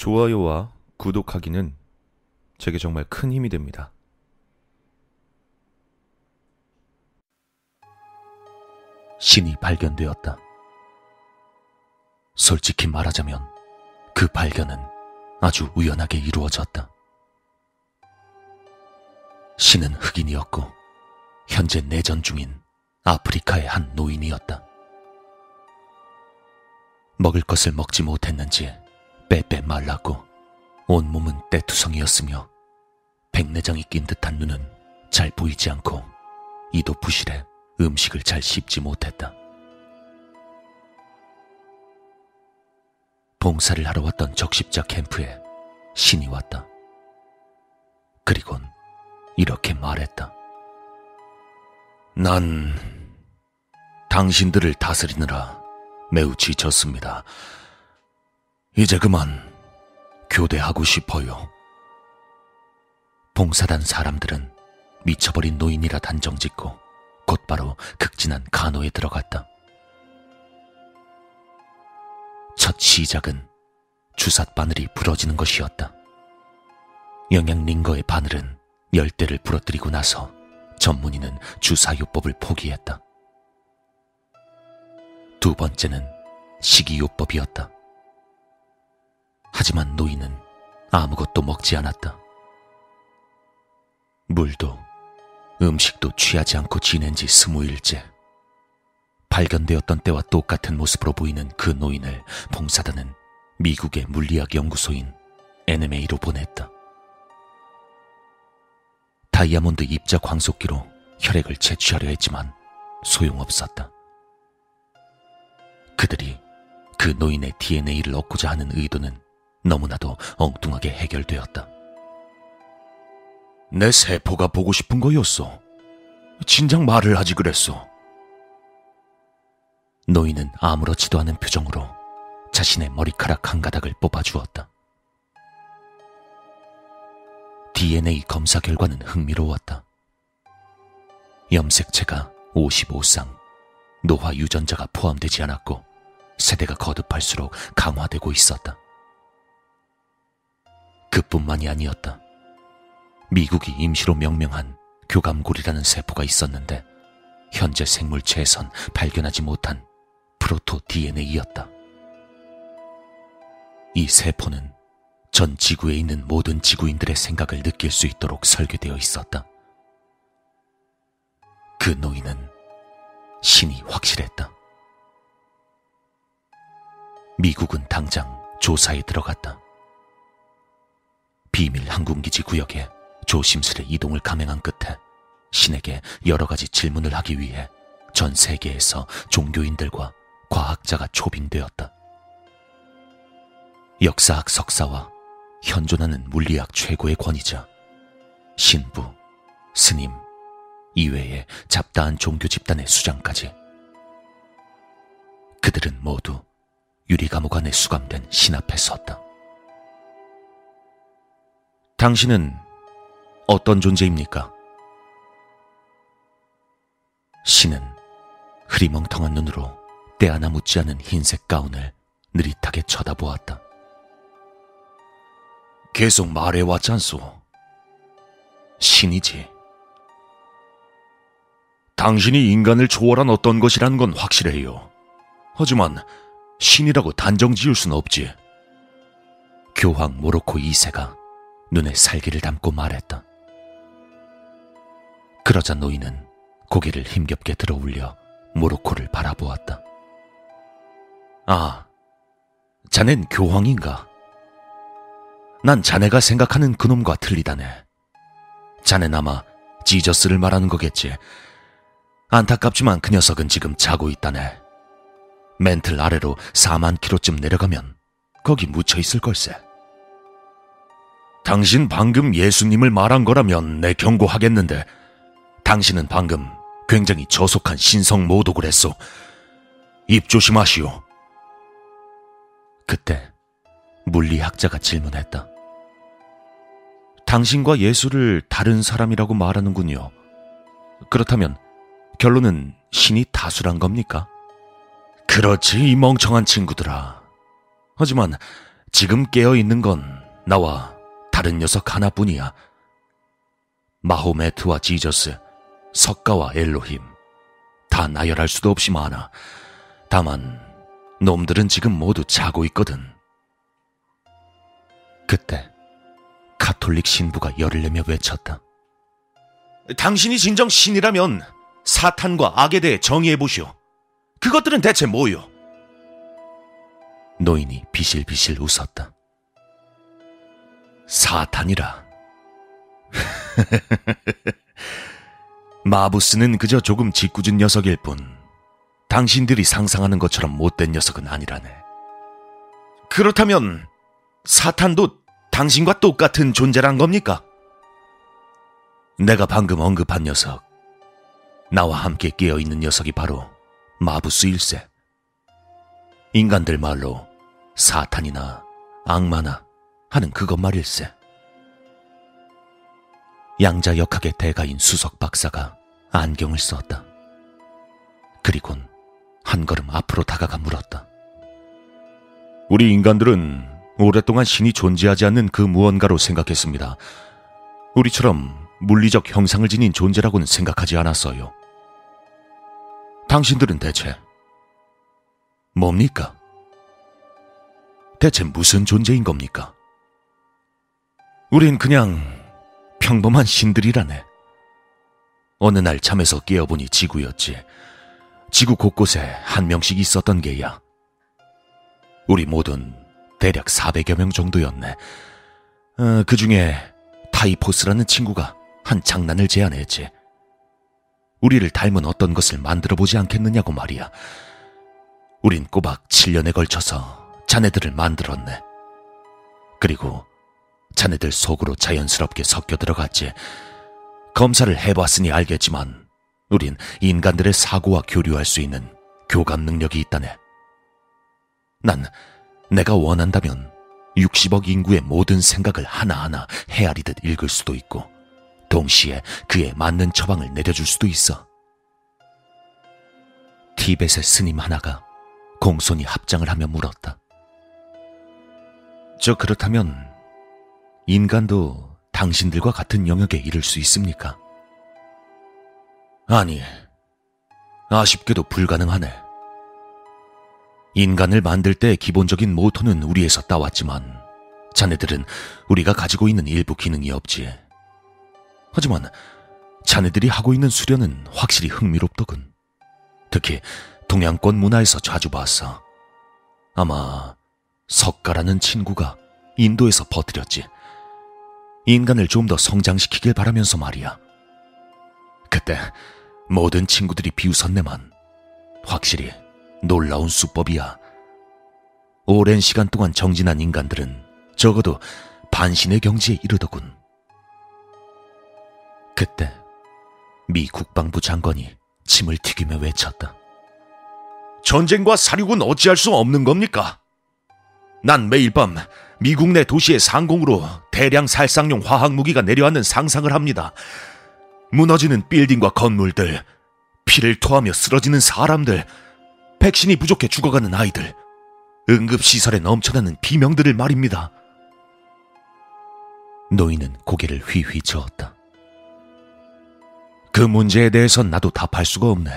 좋아요와 구독하기는 제게 정말 큰 힘이 됩니다. 신이 발견되었다. 솔직히 말하자면 그 발견은 아주 우연하게 이루어졌다. 신은 흑인이었고 현재 내전 중인 아프리카의 한 노인이었다. 먹을 것을 먹지 못했는지 빼빼 말랐고 온몸은 떼투성이었으며 백내장이 낀 듯한 눈은 잘 보이지 않고 이도 부실해 음식을 잘 씹지 못했다. 봉사를 하러 왔던 적십자 캠프에 신이 왔다. 그리곤 이렇게 말했다. 난 당신들을 다스리느라 매우 지쳤습니다. 이제 그만 교대하고 싶어요. 봉사단 사람들은 미쳐버린 노인이라 단정 짓고 곧바로 극진한 간호에 들어갔다. 첫 시작은 주삿 바늘이 부러지는 것이었다. 영양 링거의 바늘은 열대를 부러뜨리고 나서 전문의는 주사요법을 포기했다. 두 번째는 식이요법이었다. 하지만 노인은 아무것도 먹지 않았다. 물도 음식도 취하지 않고 지낸 지 스무일째. 발견되었던 때와 똑같은 모습으로 보이는 그 노인을 봉사단은 미국의 물리학 연구소인 NMA로 보냈다. 다이아몬드 입자 광속기로 혈액을 채취하려 했지만 소용없었다. 그들이 그 노인의 DNA를 얻고자 하는 의도는 너무나도 엉뚱하게 해결되었다. 내 세포가 보고 싶은 거였어. 진작 말을 하지 그랬어. 노인은 아무렇지도 않은 표정으로 자신의 머리카락 한 가닥을 뽑아주었다. DNA 검사 결과는 흥미로웠다. 염색체가 55쌍, 노화 유전자가 포함되지 않았고 세대가 거듭할수록 강화되고 있었다. 그뿐만이 아니었다. 미국이 임시로 명명한 교감골이라는 세포가 있었는데 현재 생물체에선 발견하지 못한 프로토 DNA였다. 이 세포는 전 지구에 있는 모든 지구인들의 생각을 느낄 수 있도록 설계되어 있었다. 그 노인은 신이 확실했다. 미국은 당장 조사에 들어갔다. 비밀 항공기지 구역에 조심스레 이동을 감행한 끝에 신에게 여러 가지 질문을 하기 위해 전 세계에서 종교인들과 과학자가 초빙되었다. 역사학 석사와 현존하는 물리학 최고의 권위자, 신부, 스님, 이외에 잡다한 종교 집단의 수장까지. 그들은 모두 유리 감옥 안에 수감된 신 앞에 섰다. 당신은 어떤 존재입니까? 신은 흐리멍텅한 눈으로 때 하나 묻지 않은 흰색 가운을 느릿하게 쳐다보았다. 계속 말해왔잖소. 신이지. 당신이 인간을 초월한 어떤 것이란 건 확실해요. 하지만 신이라고 단정 지을 순 없지. 교황 모로코 2세가 눈에 살기를 담고 말했다. 그러자 노인은 고개를 힘겹게 들어 올려 모로코를 바라보았다. 아, 자넨 교황인가? 난 자네가 생각하는 그놈과 틀리다네. 자넨 아마 지저스를 말하는 거겠지. 안타깝지만 그 녀석은 지금 자고 있다네. 멘틀 아래로 4만 킬로쯤 내려가면 거기 묻혀 있을 걸세. 당신 방금 예수님을 말한 거라면 내 경고하겠는데, 당신은 방금 굉장히 저속한 신성 모독을 했소. 입 조심하시오. 그때 물리학자가 질문했다. 당신과 예수를 다른 사람이라고 말하는군요. 그렇다면 결론은 신이 다수란 겁니까? 그렇지, 이 멍청한 친구들아. 하지만 지금 깨어 있는 건 나와 다른 녀석 하나뿐이야. 마호메트와 지저스, 석가와 엘로힘. 다 나열할 수도 없이 많아. 다만, 놈들은 지금 모두 자고 있거든. 그때, 카톨릭 신부가 열을 내며 외쳤다. 당신이 진정 신이라면 사탄과 악에 대해 정의해 보시오. 그것들은 대체 뭐요? 노인이 비실비실 웃었다. 사탄이라. 마부스는 그저 조금 짓궂은 녀석일 뿐, 당신들이 상상하는 것처럼 못된 녀석은 아니라네. 그렇다면 사탄도 당신과 똑같은 존재란 겁니까? 내가 방금 언급한 녀석, 나와 함께 깨어있는 녀석이 바로 마부스 일세. 인간들 말로 사탄이나 악마나 하는 그것 말일세. 양자 역학의 대가인 수석 박사가 안경을 썼다. 그리곤 한 걸음 앞으로 다가가 물었다. 우리 인간들은 오랫동안 신이 존재하지 않는 그 무언가로 생각했습니다. 우리처럼 물리적 형상을 지닌 존재라고는 생각하지 않았어요. 당신들은 대체 뭡니까? 대체 무슨 존재인 겁니까? 우린 그냥 평범한 신들이라네. 어느 날 잠에서 깨어보니 지구였지. 지구 곳곳에 한 명씩 있었던 게야. 우리 모두는 대략 400여 명 정도였네. 어, 그 중에 타이포스라는 친구가 한 장난을 제안했지. 우리를 닮은 어떤 것을 만들어 보지 않겠느냐고 말이야. 우린 꼬박 7년에 걸쳐서 자네들을 만들었네. 그리고 자네들 속으로 자연스럽게 섞여 들어갔지. 검사를 해봤으니 알겠지만 우린 인간들의 사고와 교류할 수 있는 교감 능력이 있다네. 난 내가 원한다면 60억 인구의 모든 생각을 하나하나 헤아리듯 읽을 수도 있고 동시에 그에 맞는 처방을 내려줄 수도 있어. 티벳의 스님 하나가 공손히 합장을 하며 물었다. 저 그렇다면 인간도 당신들과 같은 영역에 이를 수 있습니까? 아니, 아쉽게도 불가능하네. 인간을 만들 때 기본적인 모토는 우리에서 따왔지만 자네들은 우리가 가지고 있는 일부 기능이 없지. 하지만 자네들이 하고 있는 수련은 확실히 흥미롭더군. 특히 동양권 문화에서 자주 봤어. 아마 석가라는 친구가 인도에서 퍼뜨렸지. 인간을 좀 더 성장시키길 바라면서 말이야. 그때 모든 친구들이 비웃었네만 확실히 놀라운 수법이야. 오랜 시간 동안 정진한 인간들은 적어도 반신의 경지에 이르더군. 그때 미 국방부 장관이 침을 튀기며 외쳤다. 전쟁과 사륙은 어찌할 수 없는 겁니까? 난 매일 밤 미국 내 도시의 상공으로 대량 살상용 화학 무기가 내려앉는 상상을 합니다. 무너지는 빌딩과 건물들, 피를 토하며 쓰러지는 사람들, 백신이 부족해 죽어가는 아이들, 응급시설에 넘쳐나는 비명들을 말입니다. 노인은 고개를 휘휘 저었다. 그 문제에 대해선 나도 답할 수가 없네.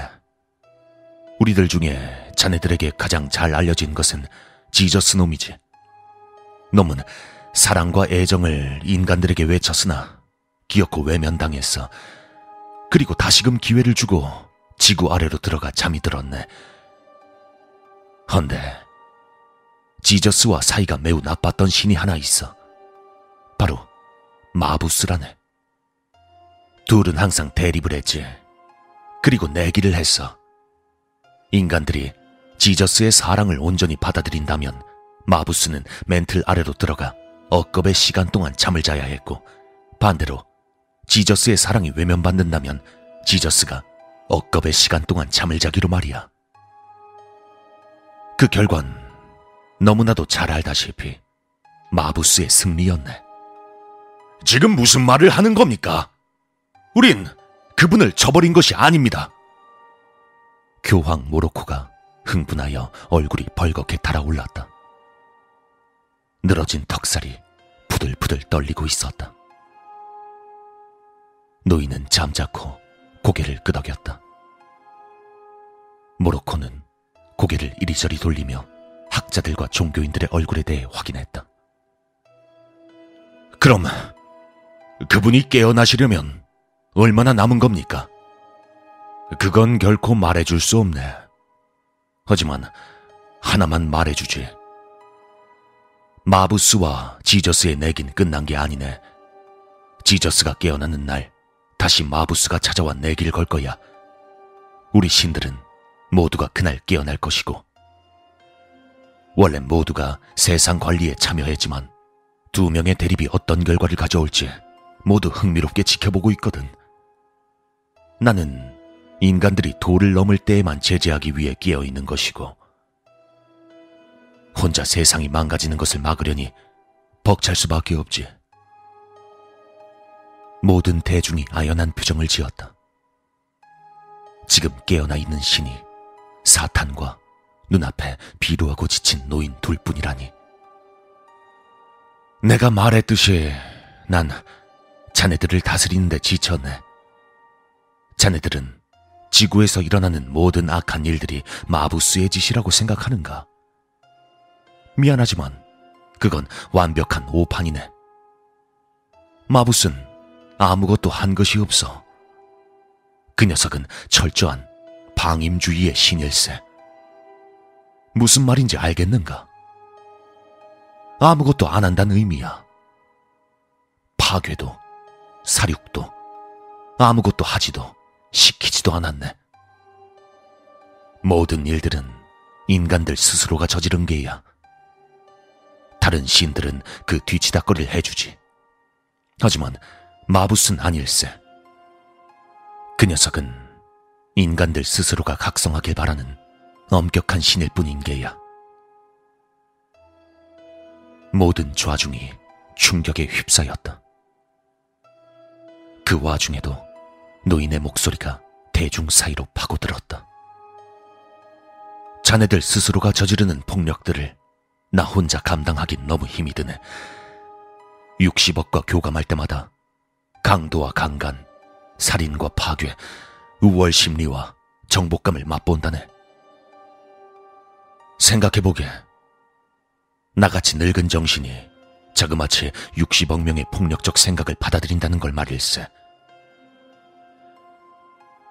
우리들 중에 자네들에게 가장 잘 알려진 것은 지저스 놈이지. 놈은 사랑과 애정을 인간들에게 외쳤으나 기어코 외면당했어. 그리고 다시금 기회를 주고 지구 아래로 들어가 잠이 들었네. 헌데 지저스와 사이가 매우 나빴던 신이 하나 있어. 바로 마부스라네. 둘은 항상 대립을 했지. 그리고 내기를 했어. 인간들이 지저스의 사랑을 온전히 받아들인다면 마부스는 멘틀 아래로 들어가 억겁의 시간 동안 잠을 자야 했고 반대로 지저스의 사랑이 외면받는다면 지저스가 억겁의 시간 동안 잠을 자기로 말이야. 그 결과는 너무나도 잘 알다시피 마부스의 승리였네. 지금 무슨 말을 하는 겁니까? 우린 그분을 저버린 것이 아닙니다. 교황 모로코가 흥분하여 얼굴이 벌겋게 달아올랐다. 늘어진 턱살이 부들부들 떨리고 있었다. 노인은 잠자코 고개를 끄덕였다. 모로코는 고개를 이리저리 돌리며 학자들과 종교인들의 얼굴에 대해 확인했다. 그럼 그분이 깨어나시려면 얼마나 남은 겁니까? 그건 결코 말해줄 수 없네. 하지만 하나만 말해주지. 마부스와 지저스의 내긴 끝난 게 아니네. 지저스가 깨어나는 날 다시 마부스가 찾아와 내길 걸 거야. 우리 신들은 모두가 그날 깨어날 것이고. 원래 모두가 세상 관리에 참여했지만 두 명의 대립이 어떤 결과를 가져올지 모두 흥미롭게 지켜보고 있거든. 나는 인간들이 도를 넘을 때에만 제재하기 위해 끼어 있는 것이고, 혼자 세상이 망가지는 것을 막으려니 벅찰 수밖에 없지. 모든 대중이 아연한 표정을 지었다. 지금 깨어나 있는 신이 사탄과 눈앞에 비루하고 지친 노인 둘뿐이라니. 내가 말했듯이 난 자네들을 다스리는데 지쳤네. 자네들은 지구에서 일어나는 모든 악한 일들이 마부스의 짓이라고 생각하는가? 미안하지만 그건 완벽한 오판이네. 마부스는 아무것도 한 것이 없어. 그 녀석은 철저한 방임주의의 신일세. 무슨 말인지 알겠는가? 아무것도 안 한다는 의미야. 파괴도, 사륙도, 아무것도 하지도, 시키지도 않았네. 모든 일들은 인간들 스스로가 저지른 게야. 다른 신들은 그 뒤치다거리를 해주지. 하지만 마부스는 아닐세. 그 녀석은 인간들 스스로가 각성하길 바라는 엄격한 신일 뿐인 게야. 모든 좌중이 충격에 휩싸였다. 그 와중에도 노인의 목소리가 대중 사이로 파고들었다. 자네들 스스로가 저지르는 폭력들을 나 혼자 감당하긴 너무 힘이 드네. 60억과 교감할 때마다 강도와 강간, 살인과 파괴, 우월 심리와 정복감을 맛본다네. 생각해보게. 나같이 늙은 정신이 자그마치 60억 명의 폭력적 생각을 받아들인다는 걸 말일세.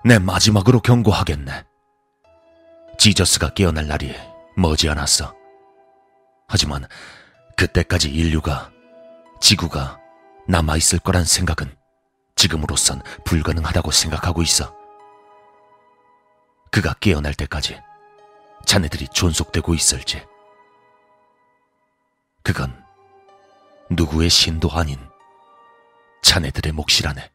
내 마지막으로 경고하겠네. 지저스가 깨어날 날이 머지않았어. 하지만 그때까지 인류가, 지구가 남아있을 거란 생각은 지금으로선 불가능하다고 생각하고 있어. 그가 깨어날 때까지 자네들이 존속되고 있을지. 그건 누구의 신도 아닌 자네들의 몫이라네.